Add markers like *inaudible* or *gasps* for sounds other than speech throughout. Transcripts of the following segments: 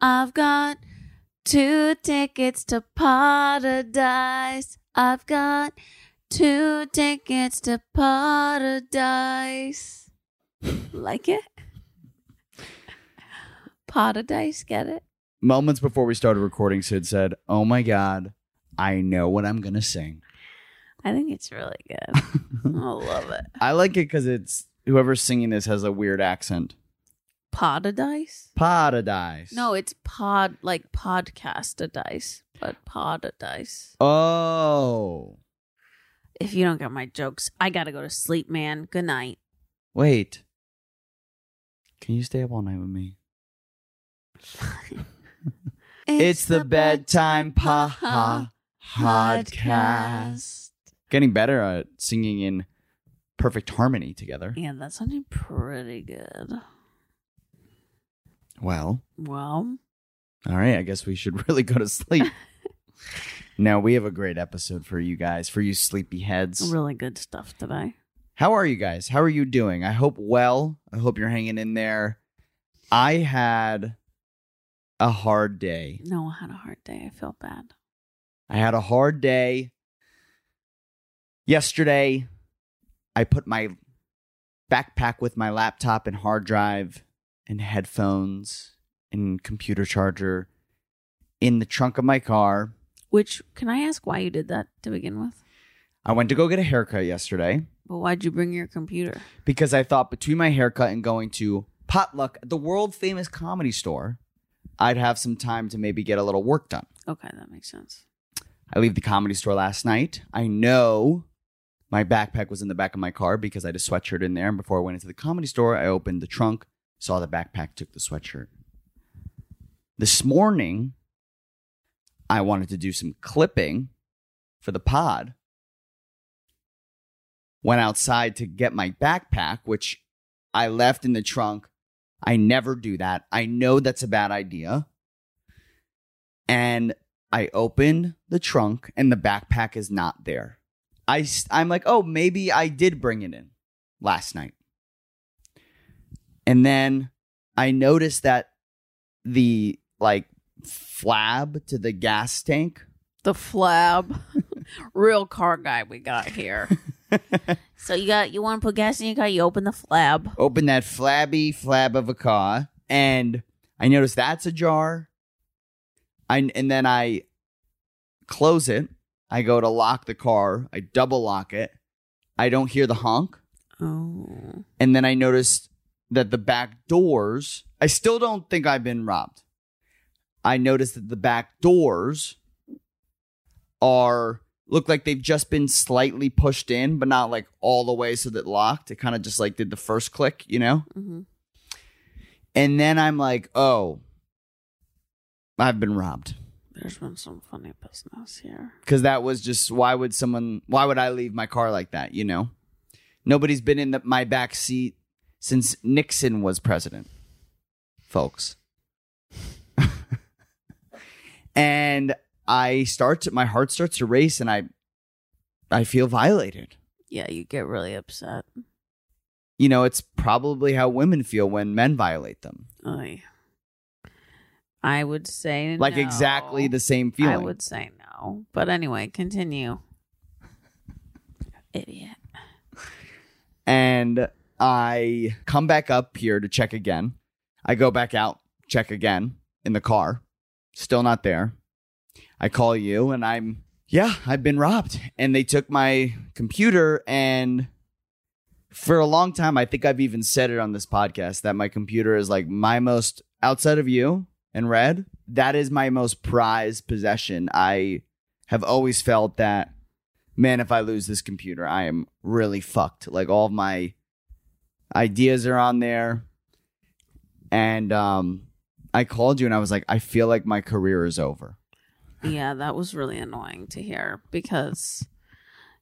I've got two tickets to paradise. I've got two tickets to paradise. like it? Paradise, get it? Moments before we started recording, Syd said, "Oh my god, I know what I'm gonna sing." I think it's really good. *laughs* I love it. I like it because it's whoever's singing this has a weird accent. Paradise? Paradise. No, it's pod like podcast a dice, but paradise. Oh, If you don't get my jokes, I gotta go to sleep, man. Good night. wait. Can you stay up all night with me? *laughs* It's, the, bedtime pa podcast. Getting better at singing in perfect harmony together. Yeah, that sounded pretty good. Well, Well, all right. I guess we should *laughs* really go to sleep. *laughs* now we have a great episode for you guys, for you sleepy heads. really good stuff today. How are you guys? How are you doing? I hope well. I hope you're hanging in there. I had a hard day. No, I had a hard day. I felt bad. I had a hard day. Yesterday, I put my backpack with my laptop and hard drive and headphones and computer charger in the trunk of my car. Which, can I ask why you did that to begin with? I went to go get a haircut yesterday But why'd you bring your computer? because I thought between my haircut and going to Potluck, the world famous comedy store, I'd have some time to maybe get a little work done. Okay, that makes sense. I leave the comedy store last night. I know my backpack was in the back of my car because I had a sweatshirt in there. And before I went into the comedy store, I opened the trunk, saw the backpack, took the sweatshirt. This morning, I wanted to do some clipping for the pod. Went outside to get my backpack, which I left in the trunk. I never do that. I know that's a bad idea. And I open the trunk and the backpack is not there. I, I'm like, oh, maybe I did bring it in last night. And then I noticed that the like flab to the gas tank. The flab. *laughs* Real car guy we got here. *laughs* so you got you want to put gas in your car, you open the flab. Open that flabby flab of a car and I noticed that's ajar. I and then I close it. I go to lock the car. I double lock it. I don't hear the honk. Oh. And then I noticed that the back doors, I still don't think I've been robbed. I noticed that the back doors are look like they've just been slightly pushed in, but not like all the way so that locked. It kind of just like did the first click, you know? hmm And then I'm like, oh, I've been robbed. There's been some funny business here. Because that was just, why would someone, why would I leave my car like that, you know? Nobody's been in the, my back seat since Nixon was president, folks. *laughs* and I start to, my heart starts to race and I, I feel violated. Yeah, you get really upset. You know, it's probably how women feel when men violate them. Oy. I would say Like no. exactly the same feeling. I would say no. But anyway, continue. *laughs* Idiot. and I come back up here to check again. I go back out, check again in the car. Still not there. I call you and I'm, yeah, I've been robbed. And they took my computer. And for a long time, I think I've even said it on this podcast that my computer is like my most, outside of you and Red, that is my most prized possession. I have always felt that man, if I lose this computer, I am really fucked. Like all of my ideas are on there. And um I called you and I was like, I feel like my career is over. Yeah, that was really annoying to hear because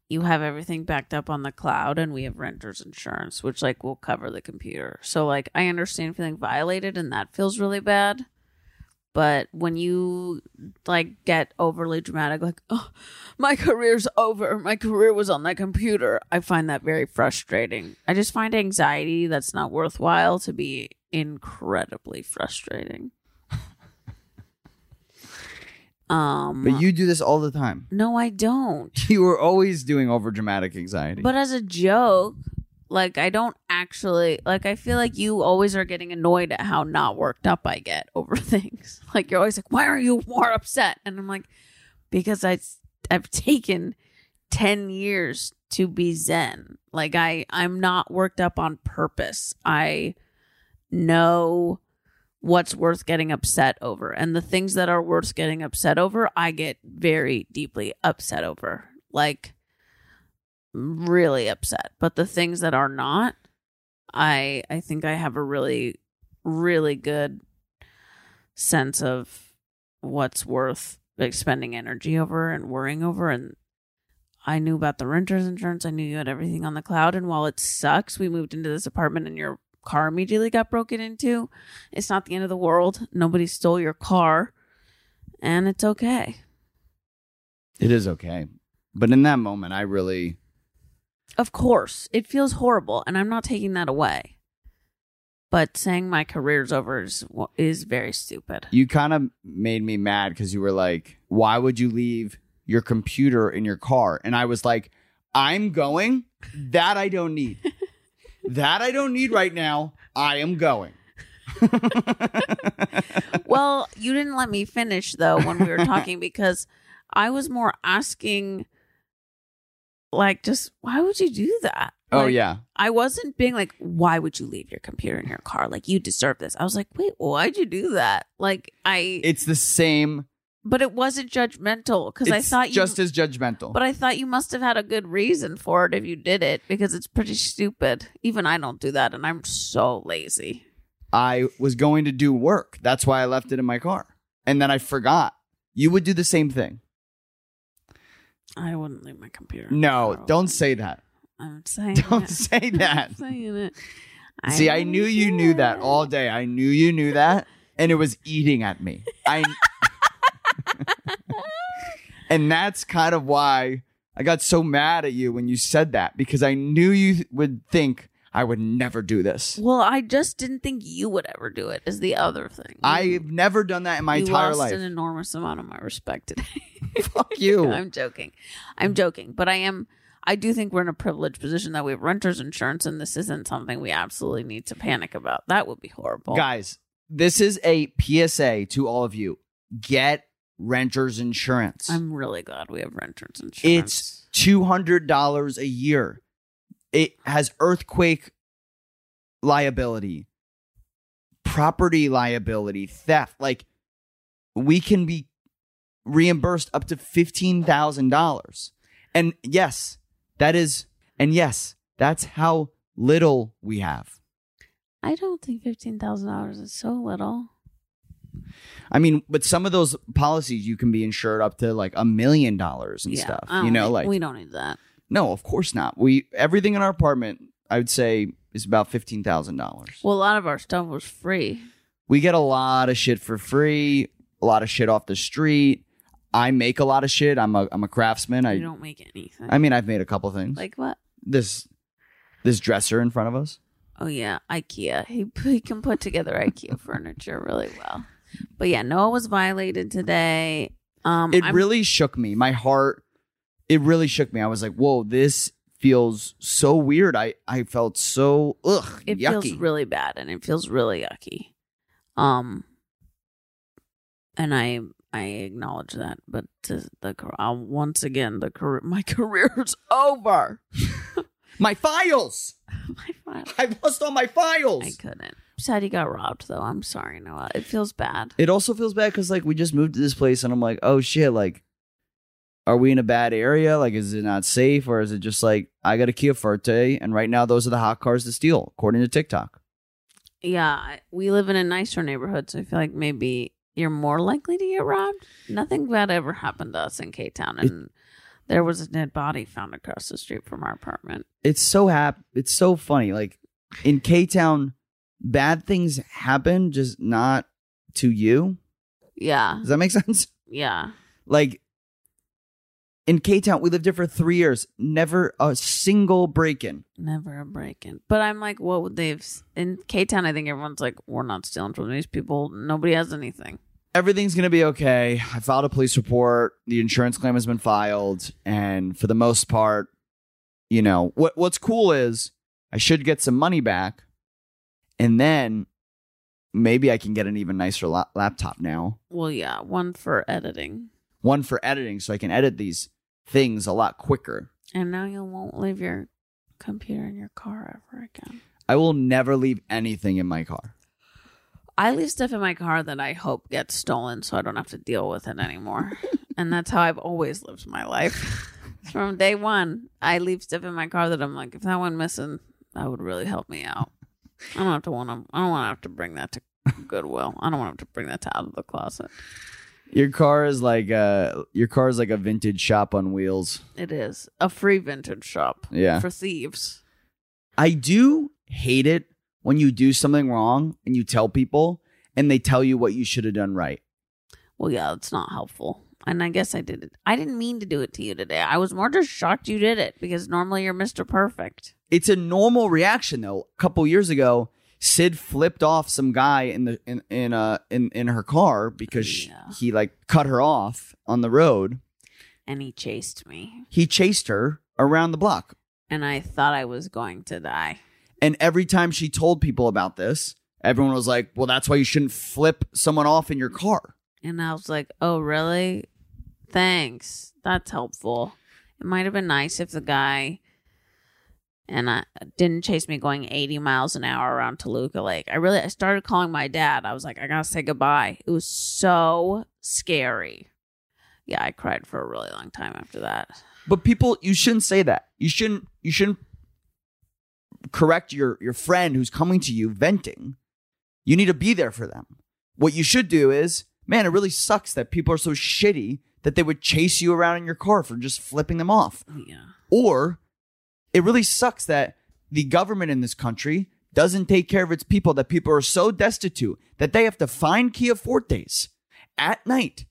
you have everything backed up on the cloud and we have renter's insurance, which like will cover the computer. So like I understand feeling violated and that feels really bad. But when you like get overly dramatic, like, oh, my career's over. My career was on that computer. I find that very frustrating. I just find anxiety that's not worthwhile to be incredibly frustrating. *laughs* Um, But you do this all the time. no, I don't. *laughs* You were always doing over dramatic anxiety. But as a joke, like I don't actually like. I feel like you always are getting annoyed at how not worked up I get *laughs* over things. Like you're always like, "Why are you more upset?" And I'm like, "Because I I've taken ten years to be zen. Like I I'm not worked up on purpose. I know." What's worth getting upset over, and the things that are worth getting upset over, I get very deeply upset over. Like, really upset. But the things that are not i i think i have a really really good sense of what's worth like spending energy over and worrying over. And i knew about the renter's insurance. I knew you had everything on the cloud. And while it sucks we moved into this apartment and your car immediately got broken into. It's not the end of the world. Nobody stole your car. And it's okay. It is okay. But in that moment, I really Of course, it feels horrible, and I'm not taking that away. But saying my career's over is, is very stupid. you kind of made me mad because you were like, "Why would you leave your computer in your car?" And I was like, "I'm going. That I don't need. *laughs* that I don't need right now. I am going." *laughs* *laughs* well, you didn't let me finish though when we were talking because I was more asking, like, just why would you do that? oh Like, yeah, I wasn't being like, why would you leave your computer in your car? Like, you deserve this. I was like, wait, why'd you do that? Like, I, it's the same. but it wasn't judgmental because I thought you just as judgmental. But I thought you must have had a good reason for it if you did it because it's pretty stupid. Even I don't do that and I'm so lazy. I was going to do work. That's why I left it in my car, and then I forgot. You would do the same thing. I wouldn't leave my computer. No, don't say that. I'm saying *laughs* Don't it. say *laughs* that. I'm saying it. See, I knew you knew that all day. I knew you knew that, and it was eating at me. I, *laughs* and that's kind of why I got so mad at you when you said that because I knew you would think I would never do this. Well, I just didn't think you would ever do it. Is the other thing. I've never done that in my you entire lost life. an enormous amount of my respect today. *laughs* Fuck you. *laughs* I'm joking. I'm joking, but I am. I do think we're in a privileged position that we have renters insurance, and this isn't something we absolutely need to panic about. That would be horrible. Guys, this is a PSA to all of you. Get renter's insurance. I'm really glad we have renters insurance. It's $200 a year. It has earthquake liability, property liability, theft. Like, we can be reimbursed up to $15,000. And yes, that is, and yes, that's how little we have. I don't think fifteen thousand dollars is so little. I mean, but some of those policies you can be insured up to like a million dollars and yeah, stuff. You know, like we don't need that. No, of course not. We everything in our apartment, I would say, is about fifteen thousand dollars. Well, a lot of our stuff was free. We get a lot of shit for free, a lot of shit off the street. I make a lot of shit. I'm a I'm a craftsman. you I don't make anything. I mean, I've made a couple things. like what? this this dresser in front of us. Oh yeah, IKEA. He *laughs* he can put together IKEA *laughs* furniture really well. But yeah, Noah was violated today. Um, It I'm- really shook me. My heart. It really shook me. I was like, "Whoa, this feels so weird." I I felt so ugh it yucky. feels really bad and it feels really yucky. Um, and I I acknowledge that, but the uh, once again the career *laughs* my career's over. *laughs* my files. *laughs* my files. I lost all my files. I couldn't. Sad he got robbed though. I'm sorry, Noah. It feels bad. It also feels bad because like we just moved to this place and I'm like, oh shit, like, are we in a bad area? Like, is it not safe or is it just like I got a Kia Forte and right now those are the hot cars to steal according to TikTok. Yeah, we live in a nicer neighborhood, so I feel like maybe you're more likely to get robbed. Nothing bad ever happened to us in K Town, and there was a dead body found across the street from our apartment. It's so hap. It's so funny. Like in K Town, bad things happen, just not to you. Yeah, Does that make *laughs* sense? yeah. Like in K Town, we lived here for three years. Never a single break in. Never a break in. But I'm like, what would they've in K Town? I think everyone's like, we're not stealing from these people. Nobody has anything. everything's gonna be okay. I filed a police report. The insurance claim has been filed, and for the most part, you know what what's cool is I should get some money back, and then maybe I can get an even nicer la- laptop now. Well, yeah, one for editing. One for editing, so I can edit these things a lot quicker. And now you won't leave your computer in your car ever again. I will never leave anything in my car. I leave stuff in my car that I hope gets stolen so I don't have to deal with it anymore. *laughs* and that's how I've always lived my life. *laughs* From day one, I leave stuff in my car that I'm like, if that went missing, that would really help me out. I don't have to want to. I don't want to have to bring that to Goodwill. I don't want to have to bring that to out of the closet. Your car is like uh your car is like a vintage shop on wheels. It is a free vintage shop Yeah. for thieves. I do hate it when you do something wrong and you tell people and they tell you what you should have done right. Well, yeah, it's not helpful. And I guess I did it. I didn't mean to do it to you today. I was more just shocked you did it because normally you're Mr. Perfect. It's a normal reaction though. A couple years ago, Syd flipped off some guy in the in in uh in in her car because Yeah. he like cut her off on the road. And he chased me. He chased her around the block. And I thought I was going to die. And every time she told people about this, everyone was like, "Well, that's why you shouldn't flip someone off in your car." And I was like, oh, really? Thanks. That's helpful. It might have been nice if the guy and I didn't chase me going 80 miles an hour around Toluca Lake. I really I started calling my dad. I was like, I gotta say goodbye. It was so scary. Yeah, I cried for a really long time after that. But people, you shouldn't say that. You shouldn't. You shouldn't correct your your friend who's coming to you venting. You need to be there for them. What you should do is, man, it really sucks that people are so shitty that they would chase you around in your car for just flipping them off. Yeah. Or it really sucks that the government in this country doesn't take care of its people, that people are so destitute that they have to find Kia Fortes at night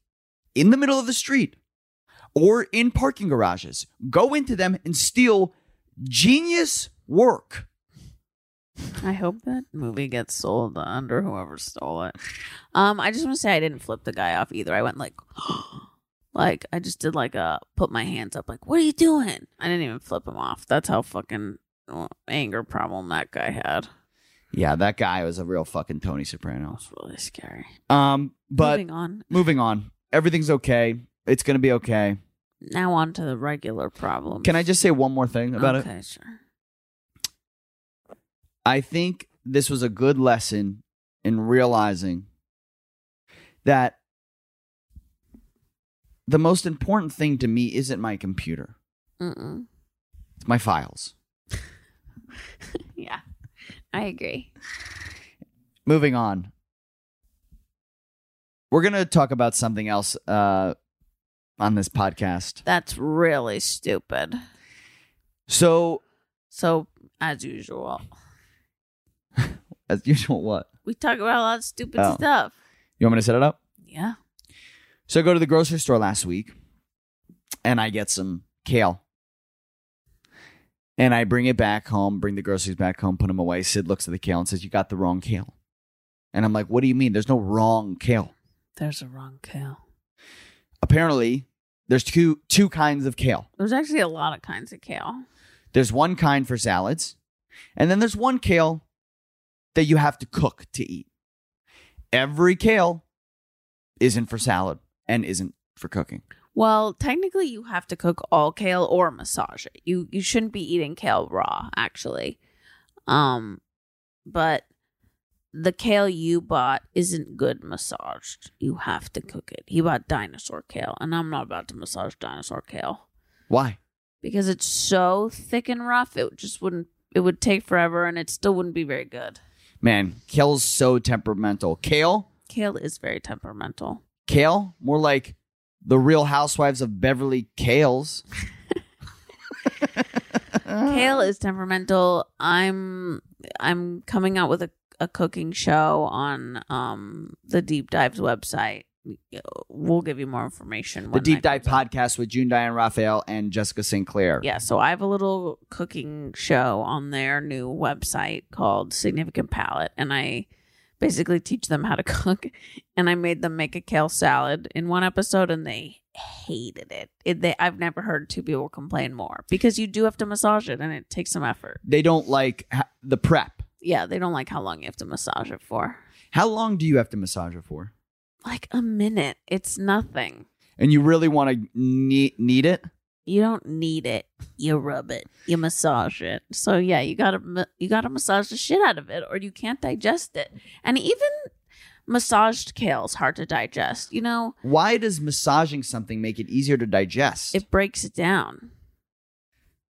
in the middle of the street or in parking garages, go into them and steal genius work. I hope that movie gets sold under whoever stole it. Um, I just want to say I didn't flip the guy off either. I went like, *gasps* like I just did like a put my hands up, like, what are you doing? I didn't even flip him off. That's how fucking uh, anger problem that guy had. Yeah, that guy was a real fucking Tony Soprano. It's really scary. Um, but Moving on. moving on. Everything's okay. It's gonna be okay. Now on to the regular problems. Can I just say one more thing about it? okay, sure. I think this was a good lesson in realizing that the most important thing to me isn't my computer, Mm-mm. it's my files. *laughs* Yeah, I agree. Moving on. We're going to talk about something else uh, on this podcast. That's really stupid. So, So, as usual, *laughs* as usual, what? we talk about a lot of stupid Oh. stuff. You want me to set it up? Yeah. So I go to the grocery store last week and I get some kale. And I bring it back home, bring the groceries back home, put them away. Syd looks at the kale and says, You got the wrong kale. And I'm like, What do you mean? There's no wrong kale. There's a wrong kale. Apparently, there's two two kinds of kale. There's actually a lot of kinds of kale. There's one kind for salads, and then there's one kale that you have to cook to eat. Every kale isn't for salad and isn't for cooking. Well, technically, you have to cook all kale or massage it. You you shouldn't be eating kale raw, actually. Um, but the kale you bought isn't good massaged. You have to cook it. He bought dinosaur kale, and I'm not about to massage dinosaur kale Why? because it's so thick and rough. It just wouldn't. It would take forever, and it still wouldn't be very good. Man, kale's so temperamental. Kale, Kale is very temperamental. Kale, more like the Real Housewives of Beverly Kales. Kale is temperamental. I'm I'm coming out with a, a cooking show on um the Deep Dives website. We'll give you more information. The Deep Dive podcast with June Diane Raphael and Jessica St. Clair. Yeah, so I have a little cooking show on their new website called Significant Palette, and I basically teach them how to *laughs* cook. And I made them make a kale salad in one episode, and they hated it. it they, I've never heard two people complain more because you do have to massage it, and it takes some effort. They don't like ha- the prep. Yeah, they don't like how long you have to massage it for. How long do you have to massage it for? Like a minute. It's nothing. And you really want to need, need it? You don't need it. You rub it. You massage it. So yeah, you gotta you gotta massage the shit out of it, or you can't digest it. And even massaged kale is hard to digest. You know, Why does massaging something make it easier to digest? it breaks it down.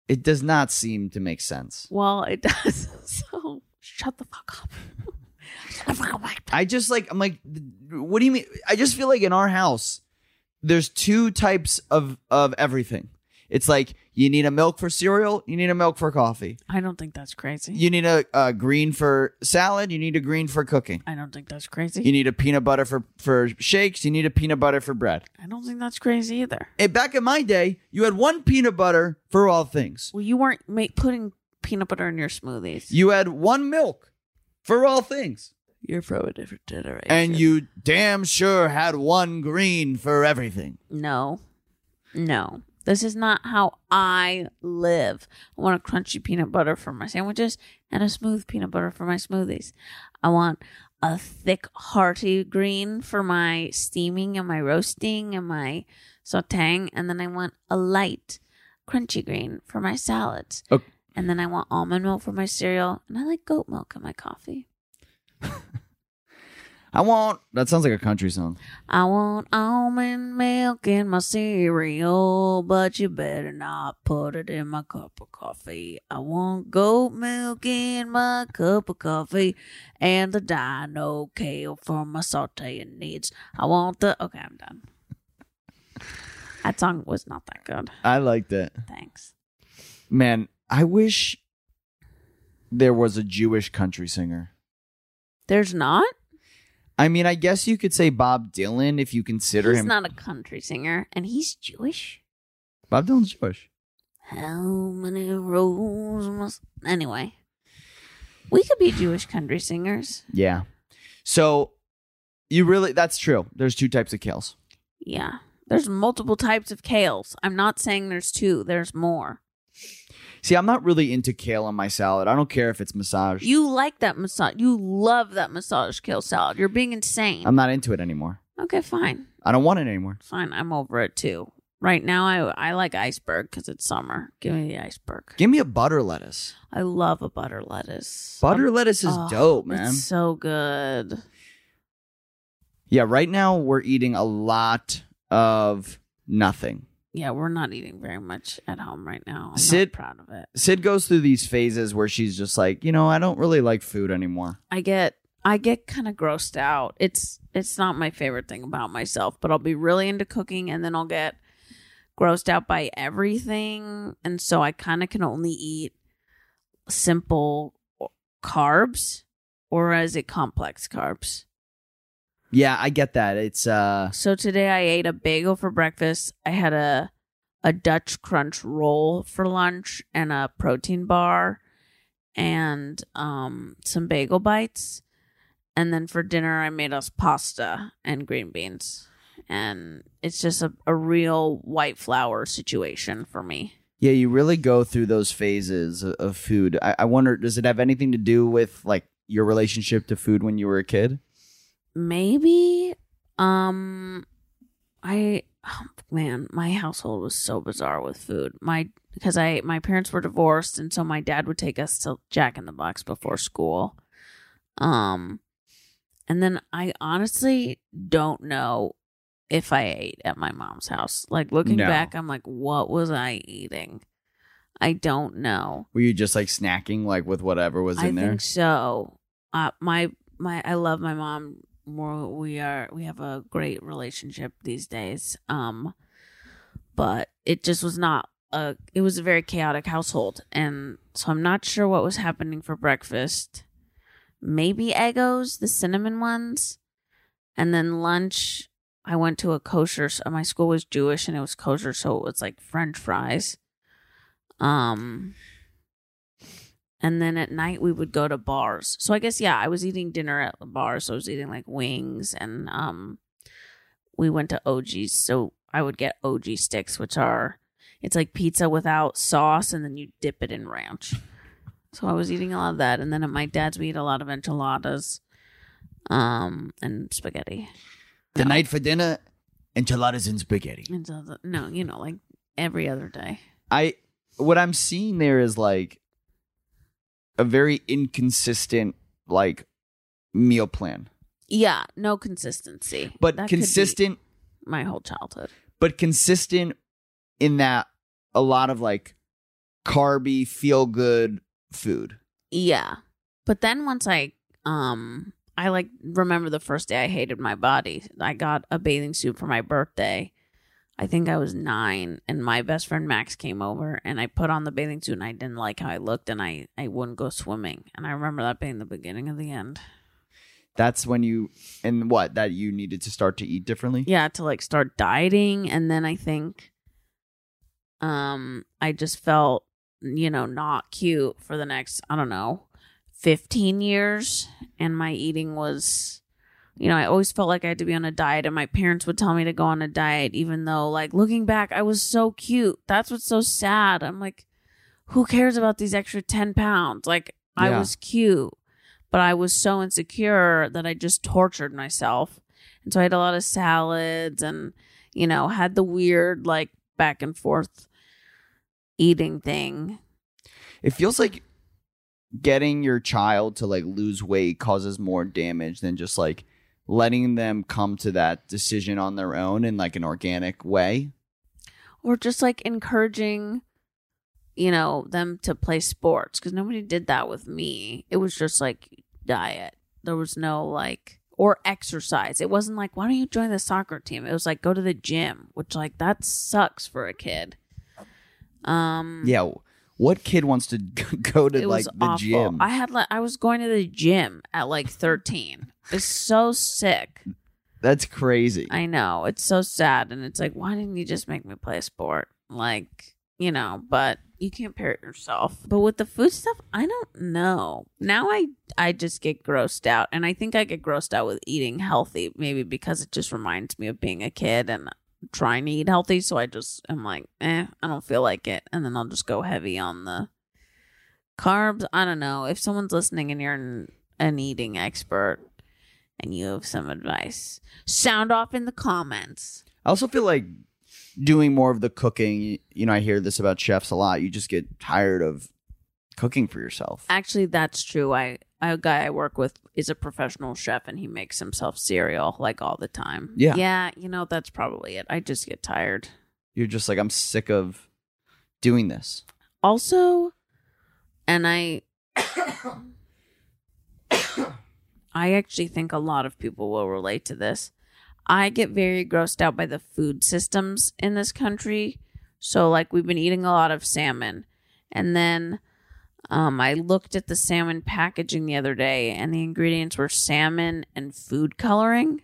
it does not seem to make sense. Well, it *laughs* does. So shut the fuck up. Shut the fuck up. I just like I'm like, what do you mean? I just feel like in our house, there's two types of of everything. It's like you need a milk for cereal, you need a milk for coffee. I don't think that's crazy. You need a, a green for salad, you need a green for cooking. I don't think that's crazy. You need a peanut butter for for shakes, you need a peanut butter for bread. I don't think that's crazy either. And back in my day, you had one peanut butter for all things. Well, you weren't ma- putting peanut butter in your smoothies. You had one milk for all things. You're from a different generation. And you damn sure had one green for everything. No. No. This is not how I live. I want a crunchy peanut butter for my sandwiches and a smooth peanut butter for my smoothies. I want a thick, hearty green for my steaming and my roasting and my sauteing. And then I want a light, crunchy green for my salads. Okay. Oh. And then I want almond milk for my cereal. And I like goat milk in my coffee. *laughs* I want. That sounds like a country song. I want almond milk in my cereal, but you better not put it in my cup of coffee. I want goat milk in my cup of coffee and the dino kale for my sauteing needs. I want the. Okay, I'm done. That song was not that good. I liked it. Thanks. Man, I wish there was a Jewish country singer. There's not? I mean, I guess you could say Bob Dylan if you consider He's him. He's not a country singer, and he's Jewish. Bob Dylan's Jewish. How many roads must. Anyway, we could be Jewish country singers. Yeah. So you really that's true. There's two types of kales. Yeah. There's multiple types of kales. I'm not saying there's two, there's more. See, I'm not really into kale on my salad. I don't care if it's massage. You like that massage. You love that massage kale salad. You're being insane. I'm not into it anymore. okay, fine. I don't want it anymore. Fine. I'm over it too. Right now, I I like iceberg because it's summer. Give me the iceberg. Give me a butter lettuce. I love a butter lettuce. Butter lettuce is Oh, dope, man. It's so good. Yeah, right now we're eating a lot of nothing. Yeah, we're not eating very much at home right now. I'm Sid- proud of it. Syd goes through these phases where she's just like, you know, I don't really like food anymore. I get I get kind of grossed out. It's it's not my favorite thing about myself, but I'll be really into cooking and then I'll get grossed out by everything and so I kind of can only eat simple carbs or is it complex carbs? Yeah, I get that. It's uh So today I ate a bagel for breakfast. I had a a Dutch crunch roll for lunch and a protein bar and um some bagel bites. And then for dinner I made us pasta and green beans. And it's just a, a real white flour situation for me. yeah, you really go through those phases of, food. I, I wonder, does it have anything to do with like your relationship to food when you were a kid? Maybe um i oh, *sighs* man my household was so bizarre with food my because i my parents were divorced and so my dad would take us to jack in the box before school um and then i honestly don't know if i ate at my mom's house like looking No. back i'm like what was i eating i don't know Were you just like snacking like with whatever was I in there? think so. Uh, my my I love my mom. More we are we have a great relationship these days. Um, but it just was not a. It was a very chaotic household, and so I'm not sure what was happening for breakfast. Maybe Eggos, the cinnamon ones, and then lunch. I went to a kosher. My school was Jewish, and it was kosher, so it was like French fries. Um, and then at night we would go to bars. So I guess yeah, I was eating dinner at the bar. So I was eating like wings and um, we went to OG's. So I would get OG sticks, which are it's like pizza without sauce, and then you dip it in ranch. So I was eating a lot of that, and then at my dad's we eat a lot of enchiladas, um, and spaghetti. The night for dinner, enchiladas and spaghetti. And so no, you know, like every other day. I what I'm seeing there is like a very inconsistent like meal plan. Yeah, no consistency. But That consistent my whole childhood. but consistent in that a lot of like carby feel good food. Yeah. But then once I um I like remember the first day I hated my body. I got a bathing suit for my birthday. I think I was 9 and my best friend Max came over and I put on the bathing suit and I didn't like how I looked and I I wouldn't go swimming. And I remember that being the beginning of the end. That's when you and what that you needed to start to eat differently. yeah to like start dieting and then i think um i just felt you know not cute for the next i don't know 15 years and my eating was you know i always felt like i had to be on a diet and my parents would tell me to go on a diet even though like looking back i was so cute. That's what's so sad. I'm like who cares about these extra 10 pounds? Like i was cute but i was so insecure that i just tortured myself. And so I had a lot of salads and, you know, had the weird, like, back and forth eating thing. It feels like getting your child to like lose weight causes more damage than just like letting them come to that decision on their own in like an organic way. Or just like encouraging, you know, them to play sports because nobody did that with me. It was just like diet. There was no like, or exercise. It wasn't like, why don't you join the soccer team? It was like, go to the gym, which like that sucks for a kid. Um, Yeah. What kid wants to *laughs* go to it like was the awful. gym? I had like I was going to the gym at like 13. It's so sick. That's crazy. I know. It's so sad and it's like why didn't you just make me play a sport? Like, you know, but you can't parent yourself. But with the food stuff, I don't know. Now I I just get grossed out and I think I get grossed out with eating healthy maybe because it just reminds me of being a kid and trying to eat healthy so I just am like, "Eh, I don't feel like it." And then I'll just go heavy on the carbs. I don't know. If someone's listening and you're an, an eating expert and you have some advice, sound off in the comments. I also feel like doing more of the cooking. You know, I hear this about chefs a lot. You just get tired of cooking for yourself. Actually, that's true. I a guy I work with is a professional chef and he makes himself cereal like all the time. Yeah. Yeah, you know, that's probably it. I just get tired. You're just like, I'm sick of doing this. Also, and I *coughs* I actually think a lot of people will relate to this. I get very grossed out by the food systems in this country. So like we've been eating a lot of salmon and then um, I looked at the salmon packaging the other day and the ingredients were salmon and food coloring.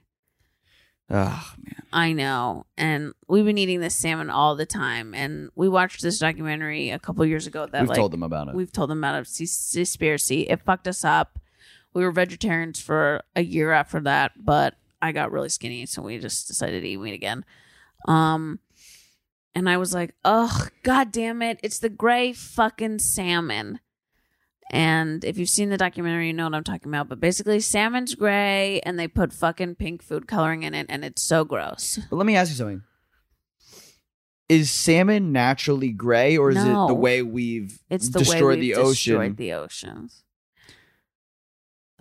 Oh man. I know. And we've been eating this salmon all the time. And we watched this documentary a couple years ago that We've like told them about it. We've told them about a conspiracy. It fucked us up. We were vegetarians for a year after that, but I got really skinny, so we just decided to eat meat again. Um, and I was like, "Ugh, god damn it! It's the gray fucking salmon." And if you've seen the documentary, you know what I'm talking about. But basically, salmon's gray, and they put fucking pink food coloring in it, and it's so gross. But let me ask you something. Is salmon naturally gray, or is it the way we've It's the destroyed way we've the ocean? destroyed the oceans.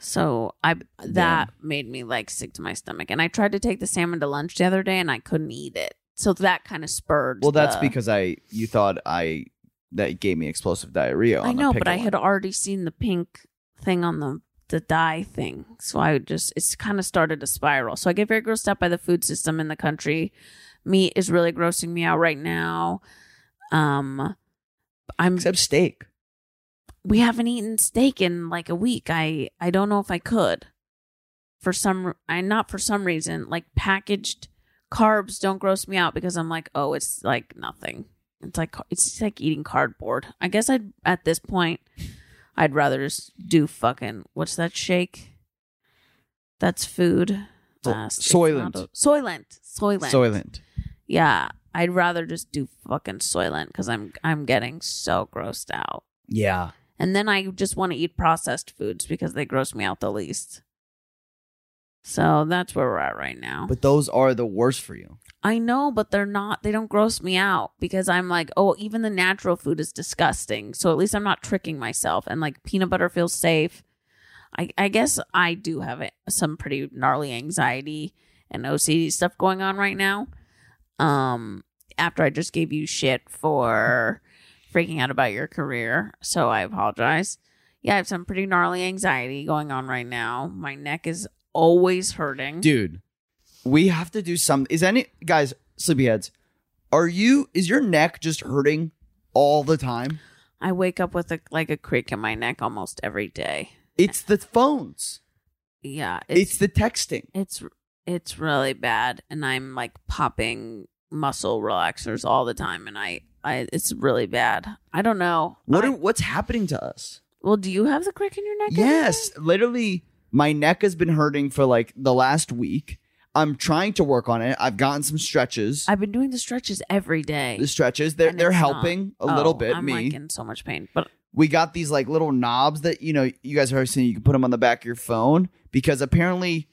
So I that made me like sick to my stomach, and I tried to take the salmon to lunch the other day, and I couldn't eat it. So that kind of spurred. well, that's the- because I you thought I that gave me explosive diarrhea. On I know, but I had already seen the pink thing on the the dye thing, so I just it's kind of started to spiral. So I get very grossed out by the food system in the country. Meat is really grossing me out right now. Um, I'm except steak. we haven't eaten steak in like a week. I I don't know if I could. For some I not for some reason like packaged carbs don't gross me out because I'm like, "Oh, it's like nothing." It's like it's like eating cardboard. I guess I'd at this point I'd rather just do fucking what's that shake? That's food. So- uh, Soylent. not Soylent. Soylent. Soylent. Yeah, I'd rather just do fucking Soylent because I'm I'm getting so grossed out. Yeah. And then I just want to eat processed foods because they gross me out the least. So that's where we're at right now. But those are the worst for you. I know, but they're not, they don't gross me out because I'm like, oh, even the natural food is disgusting. So at least I'm not tricking myself. And like peanut butter feels safe. I, I guess I do have some pretty gnarly anxiety and OCD stuff going on right now. Um, after I just gave you shit for freaking out about your career. So I apologize. Yeah, I have some pretty gnarly anxiety going on right now. My neck is always hurting. Dude, we have to do some is any guys, sleepyheads, are you is your neck just hurting all the time? I wake up with a like a creak in my neck almost every day. It's the phones. Yeah, It's, it's the texting. it's it's really bad, and I'm like popping muscle relaxers all the time, and I I it's really bad. I don't know. What I- are, what's happening to us? well, do you have the crick in your neck? Yes, literally my neck has been hurting for like the last week. I'm trying to work on it. I've gotten some stretches. I've been doing the stretches every day. the stretches they're and they're it's not- helping a little Oh, bit I'm me. like in so much pain, but we got these like little knobs that you know you guys are seeing you can put them on the back of your phone because apparently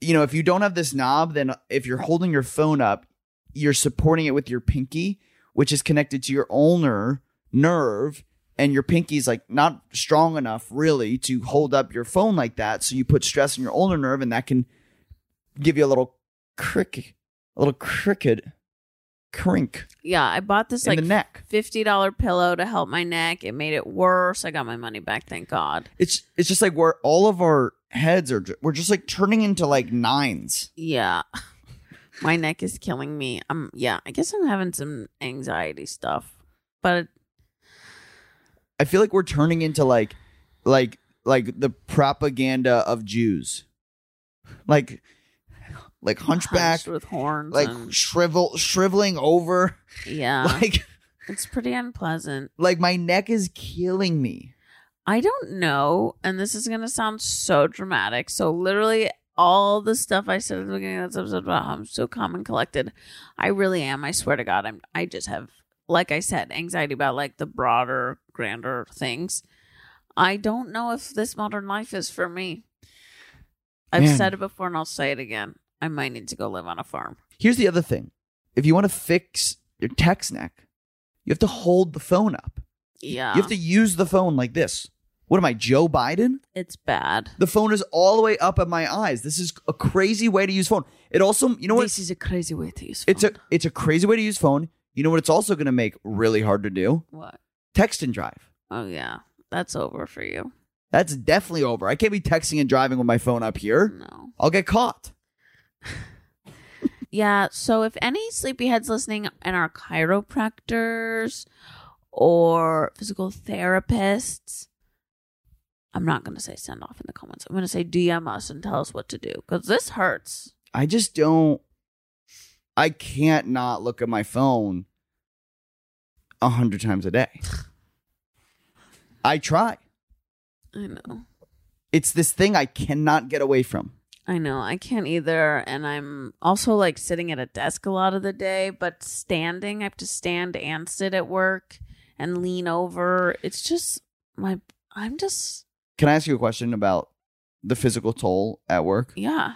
you know if you don't have this knob then if you're holding your phone up you're supporting it with your pinky which is connected to your ulnar nerve and your pinky's like not strong enough really to hold up your phone like that so you put stress on your ulnar nerve and that can give you a little crick a little cricket crink yeah, I bought this in like the neck fifty dollar pillow to help my neck. It made it worse. I got my money back, thank God. it's it's just like where all of our heads are we're just like turning into like nines Yeah. My neck is killing me. Um yeah, I guess I'm having some anxiety stuff. But i feel like we're turning into like like like the propaganda of jews like like hunchback hunched with horns like and- shrivel shriveling over yeah. *laughs* like it's pretty unpleasant. like my neck is killing me I don't know, and this is gonna sound so dramatic. So literally all the stuff I said at the beginning of this episode about how I'm so calm and collected, I really am. I swear to God, I'm. I just have, like I said, anxiety about like the broader, grander things. I don't know if this modern life is for me. I've Man. said it before, and I'll say it again. I might need to go live on a farm. here's the other thing if you want to fix your text neck you have to hold the phone up Yeah, you have to use the phone like this what am i joe biden it's bad. The phone is all the way up at my eyes. This is a crazy way to use phone. It also, you know what? This is a crazy way to use. It's a it's a crazy way to use phone. You know what? It's also going to make really hard to do. what? Text and drive. Oh yeah, that's over for you. That's definitely over. I can't be texting and driving with my phone up here. No. I'll get caught. *laughs* Yeah. So if any sleepyheads listening and are chiropractors or physical therapists, I'm not going to say send off in the comments. I'm going to say DM us and tell us what to do because this hurts. I just don't. I can't not look at my phone a hundred times a day. *sighs* I try. I know. It's this thing I cannot get away from. I know. I can't either. And I'm also like sitting at a desk a lot of the day, but standing, I have to stand and sit at work and lean over. It's just my, I'm just, Can I ask you a question about the physical toll at work? yeah.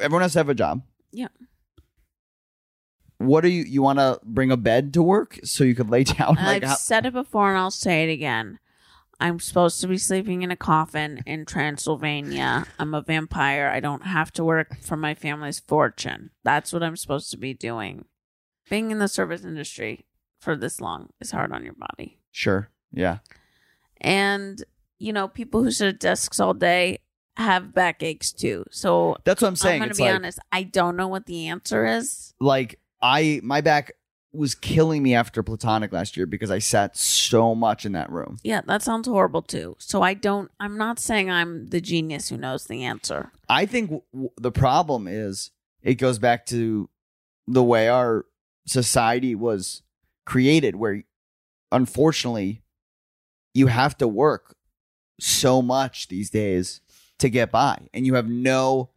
everyone has to have a job. Yeah. What do you you want to bring a bed to work so you could lay *laughs* down? Like I've how, said it before and I'll say it again. I'm supposed to be sleeping in a coffin in Transylvania. I'm a vampire. I don't have to work for my family's fortune. That's what I'm supposed to be doing. Being in the service industry for this long is hard on your body. sure, yeah. And, you know, people who sit at desks all day have backaches too. So That's what I'm saying. I'm going to be like honest. I don't know what the answer is. like I my back was killing me after platonic last year because I sat so much in that room. Yeah, that sounds horrible too. So I don't, I'm not saying I'm the genius who knows the answer. I think w- w- the problem is it goes back to the way our society was created, where unfortunately you have to work so much these days to get by, and you have no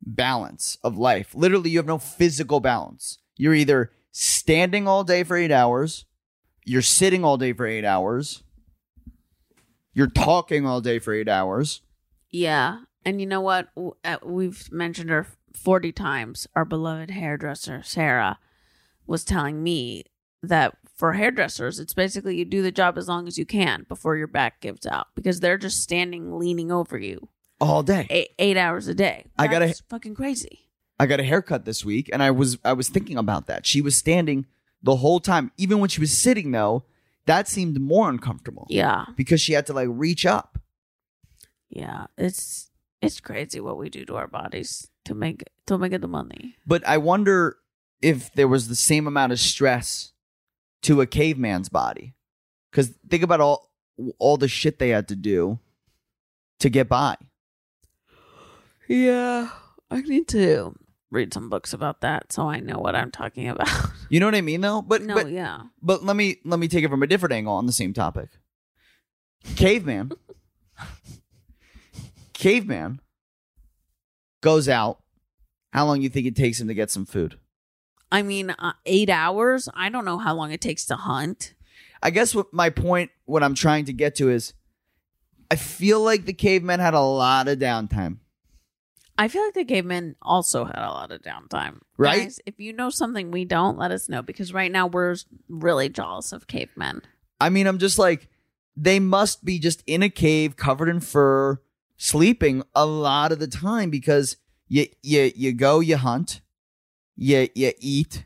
balance of life. Literally, you have no physical balance. You're either standing all day for eight hours, you're sitting all day for eight hours, you're talking all day for eight hours. Yeah. And you know what? Uh, We've mentioned her 40 times. Our beloved hairdresser, Sarah, was telling me that for hairdressers, it's basically you do the job as long as you can before your back gives out because they're just standing, leaning over you All day. eight, eight hours a day. I gotta- That's fucking crazy. I got a haircut this week and I was I was thinking about that. She was standing the whole time. Even when she was sitting though, that seemed more uncomfortable. Yeah. Because she had to like reach up. Yeah. It's it's crazy what we do to our bodies to make to make it the money. But I wonder if there was the same amount of stress to a caveman's body. Cuz think about all all the shit they had to do to get by. Yeah. I need to read some books about that so I know what I'm talking about. *laughs* You know what I mean though? But no, but yeah. But let me let me take it from a different angle on the same topic. Caveman. Caveman goes out. How long do you think it takes him to get some food? I mean, uh, eight hours. I don't know how long it takes to hunt. I guess what my point, what I'm trying to get to is, I feel like the caveman had a lot of downtime. I feel like the cavemen also had a lot of downtime. Right? Guys, if you know something we don't, let us know because right now we're really jealous of cavemen. I mean, I'm just like, they must be just in a cave covered in fur, sleeping a lot of the time because you you you go, you hunt, you you eat.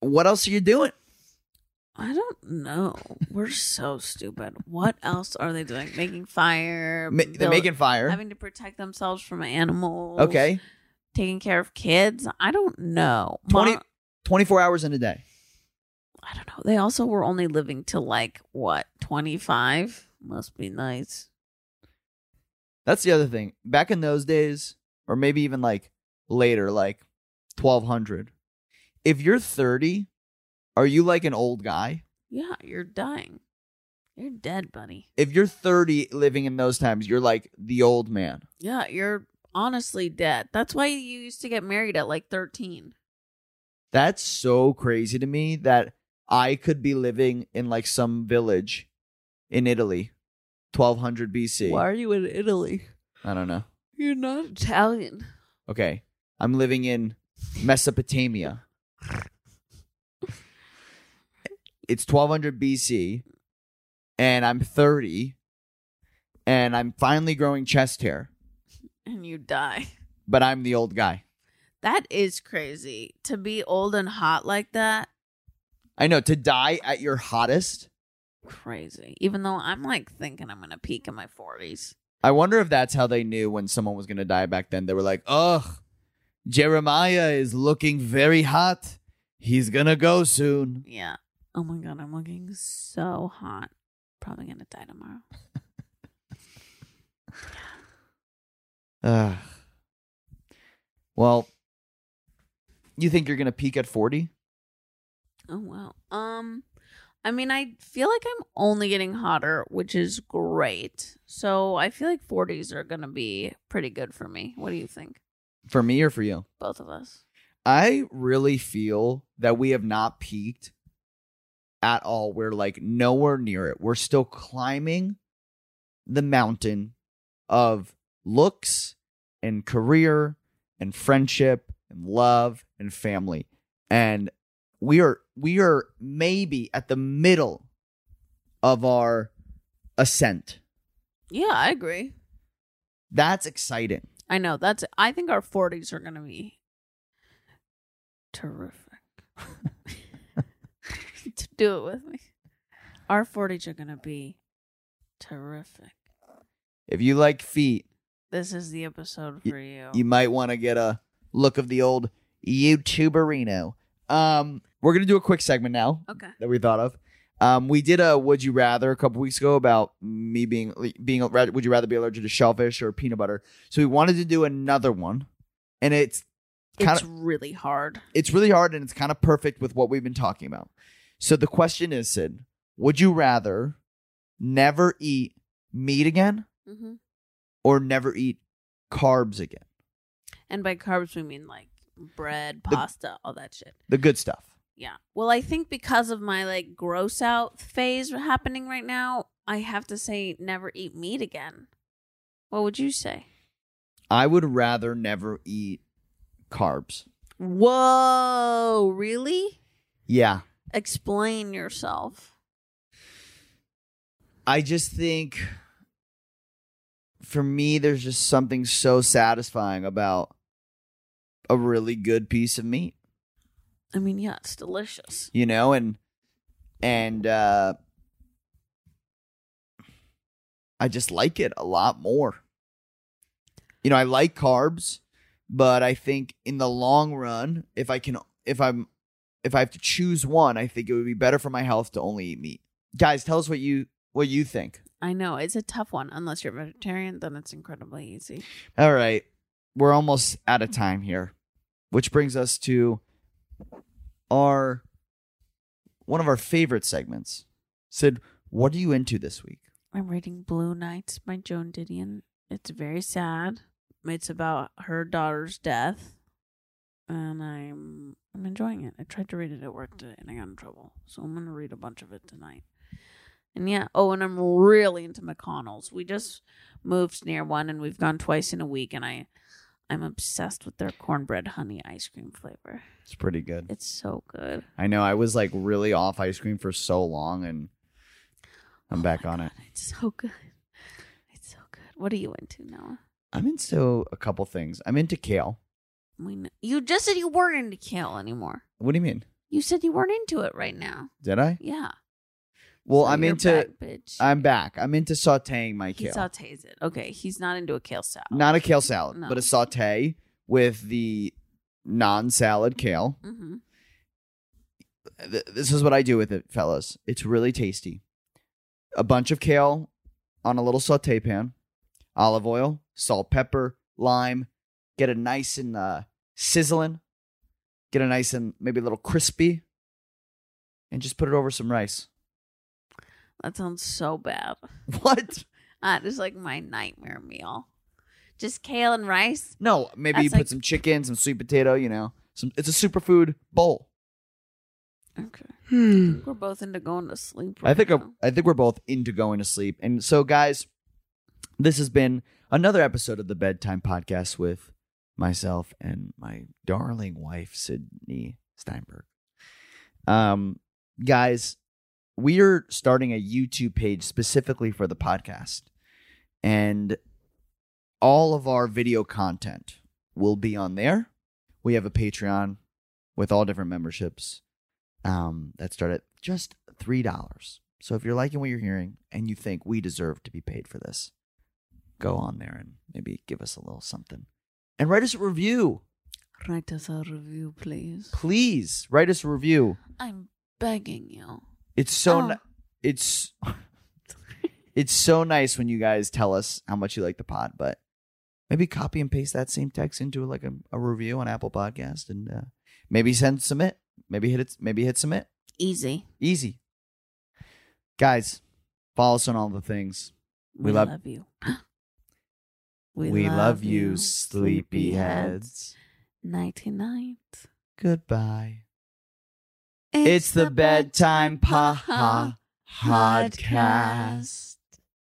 What else are you doing? I don't know. We're so stupid. What else are they doing? Making fire. Ma- they're build- making fire. Having to protect themselves from animals. Okay, Taking care of kids. I don't know. 20 Mom- 24 hours in a day. I don't know. They also were only living till like what, 25? Must be nice. That's the other thing. Back in those days, or maybe even like later, like 1200, if you're 30, are you like an old guy? Yeah, you're dying. You're dead, buddy. If you're 30 living in those times, you're like the old man. Yeah, you're honestly dead. That's why you used to get married at like 13. That's so crazy to me that I could be living in like some village in Italy, 1200 BC. Why are you in Italy? I don't know. You're not Italian. Okay. I'm living in Mesopotamia. *laughs* It's 1200 BC and I'm 30 and I'm finally growing chest hair, And you die. but I'm the old guy. That is crazy. To be old and hot like that, I know to die at your hottest. crazy. Even though I'm like thinking I'm going to peak in my 40s. I wonder if that's how they knew when someone was going to die back then. They were like, "Ugh, Jeremiah is looking very hot. He's going to go soon." Yeah. Oh my God, I'm looking so hot. Probably to die tomorrow. *laughs* Ugh. Well, you think you're to peak at 40? Oh wow. Um I mean I feel like I'm only getting hotter, which is great. So I feel like 40s are to be pretty good for me. What do you think? For me or for you? Both of us. I really feel that we have not peaked at all. We're like nowhere near it. We're still climbing the mountain of looks and career and friendship and love and family. And we are we are maybe at the middle of our ascent. Yeah, I agree. That's exciting. I know. That's I think our 40s are going to be terrific. *laughs* *laughs* to do it with me. Our 40s are going to be terrific. If you like feet, This is the episode for you. you might want to get a look of the old YouTuberino. Um, we're gonna do a quick segment now okay. that we thought of. Um, we did a would you rather a couple weeks ago about me being being would you rather be allergic to shellfish or peanut butter. So we wanted to do another one, and it's kind It's of really hard. it's really hard and it's kind of perfect with what we've been talking about. So the question is, Syd, would you rather never eat meat again hmm or never eat carbs again. And by carbs, we mean like bread, The- pasta, all that shit. The good stuff. Yeah. Well, I think because of my like gross out phase happening right now, I have to say never eat meat again. What would you say? I would rather never eat carbs. Whoa, really? Yeah. Explain yourself. I just think for me, there's just something so satisfying about a really good piece of meat, I mean, yeah, it's delicious. you know, and and uh I just like it a lot more. You know, I like carbs, but I think in the long run, if I can if I'm if I have to choose one, I think it would be better for my health to only eat meat. Guys, tell us what you what you think. I know it's a tough one. Unless you're vegetarian, then it's incredibly easy. All right. We're almost out of time here, which brings us to our one of our favorite segments. Syd, what are you into this week? I'm reading Blue Nights by Joan Didion. It's very sad. It's about her daughter's death, and I'm I'm enjoying it. I tried to read it at work today, and I got in trouble, so I'm gonna read a bunch of it tonight. And yeah, oh, and I'm really into McConnell's. We just moved near one, and we've gone twice in a week, and I I'm obsessed with their cornbread honey ice cream flavor. It's pretty good. It's so good. I know I was like really off ice cream for so long and I'm Oh back on it. It's so good. It's so good. What are you into, Noah? I'm into a couple things. I'm into kale. We know. You just said you weren't into kale anymore. What do you mean? You said you weren't into it right now. Did I? Yeah. Well, So I'm you're into back, bitch. I'm back. I'm into sauteing my kale. he kale. sautés it. Okay, he's not into a kale salad. Not a kale salad, No. but a saute with the non-salad kale. hmm Th- This is what I do with it, fellas. It's really tasty. A bunch of kale on a little saute pan, olive oil, salt, pepper, lime. Get it nice and uh, sizzling. Get it nice and maybe a little crispy, and just put it over some rice. That sounds so bad. *laughs* What? That is like my nightmare meal. Just kale and rice. No, maybe you That's put like- some chicken, some sweet potato. You know, some. It's a superfood bowl. Okay. We're both into going to sleep. Right I think now. I think we're both into going to sleep. And so, guys, this has been another episode of the Bedtime Podcast with myself and my darling wife, Sydney Steinberg. Um, guys, we are starting a YouTube page specifically for the podcast, and all of our video content will be on there. We have a Patreon with all different memberships um, that start at just three dollars. So if you're liking what you're hearing and you think we deserve to be paid for this, go on there and maybe give us a little something, and write us a review. Write us a review, please. Please write us a review. I'm begging you. It's so Oh. ni- it's it's so nice when you guys tell us how much you like the pod, but maybe copy and paste that same text into like a, a review on Apple Podcast and uh, maybe send submit. Maybe hit it. Maybe hit submit. Easy. Easy. Guys, follow us on all the things. We love- you. We, love, you, sleepyheads. Nighty night. Goodbye. It's the bedtime pa ha podcast.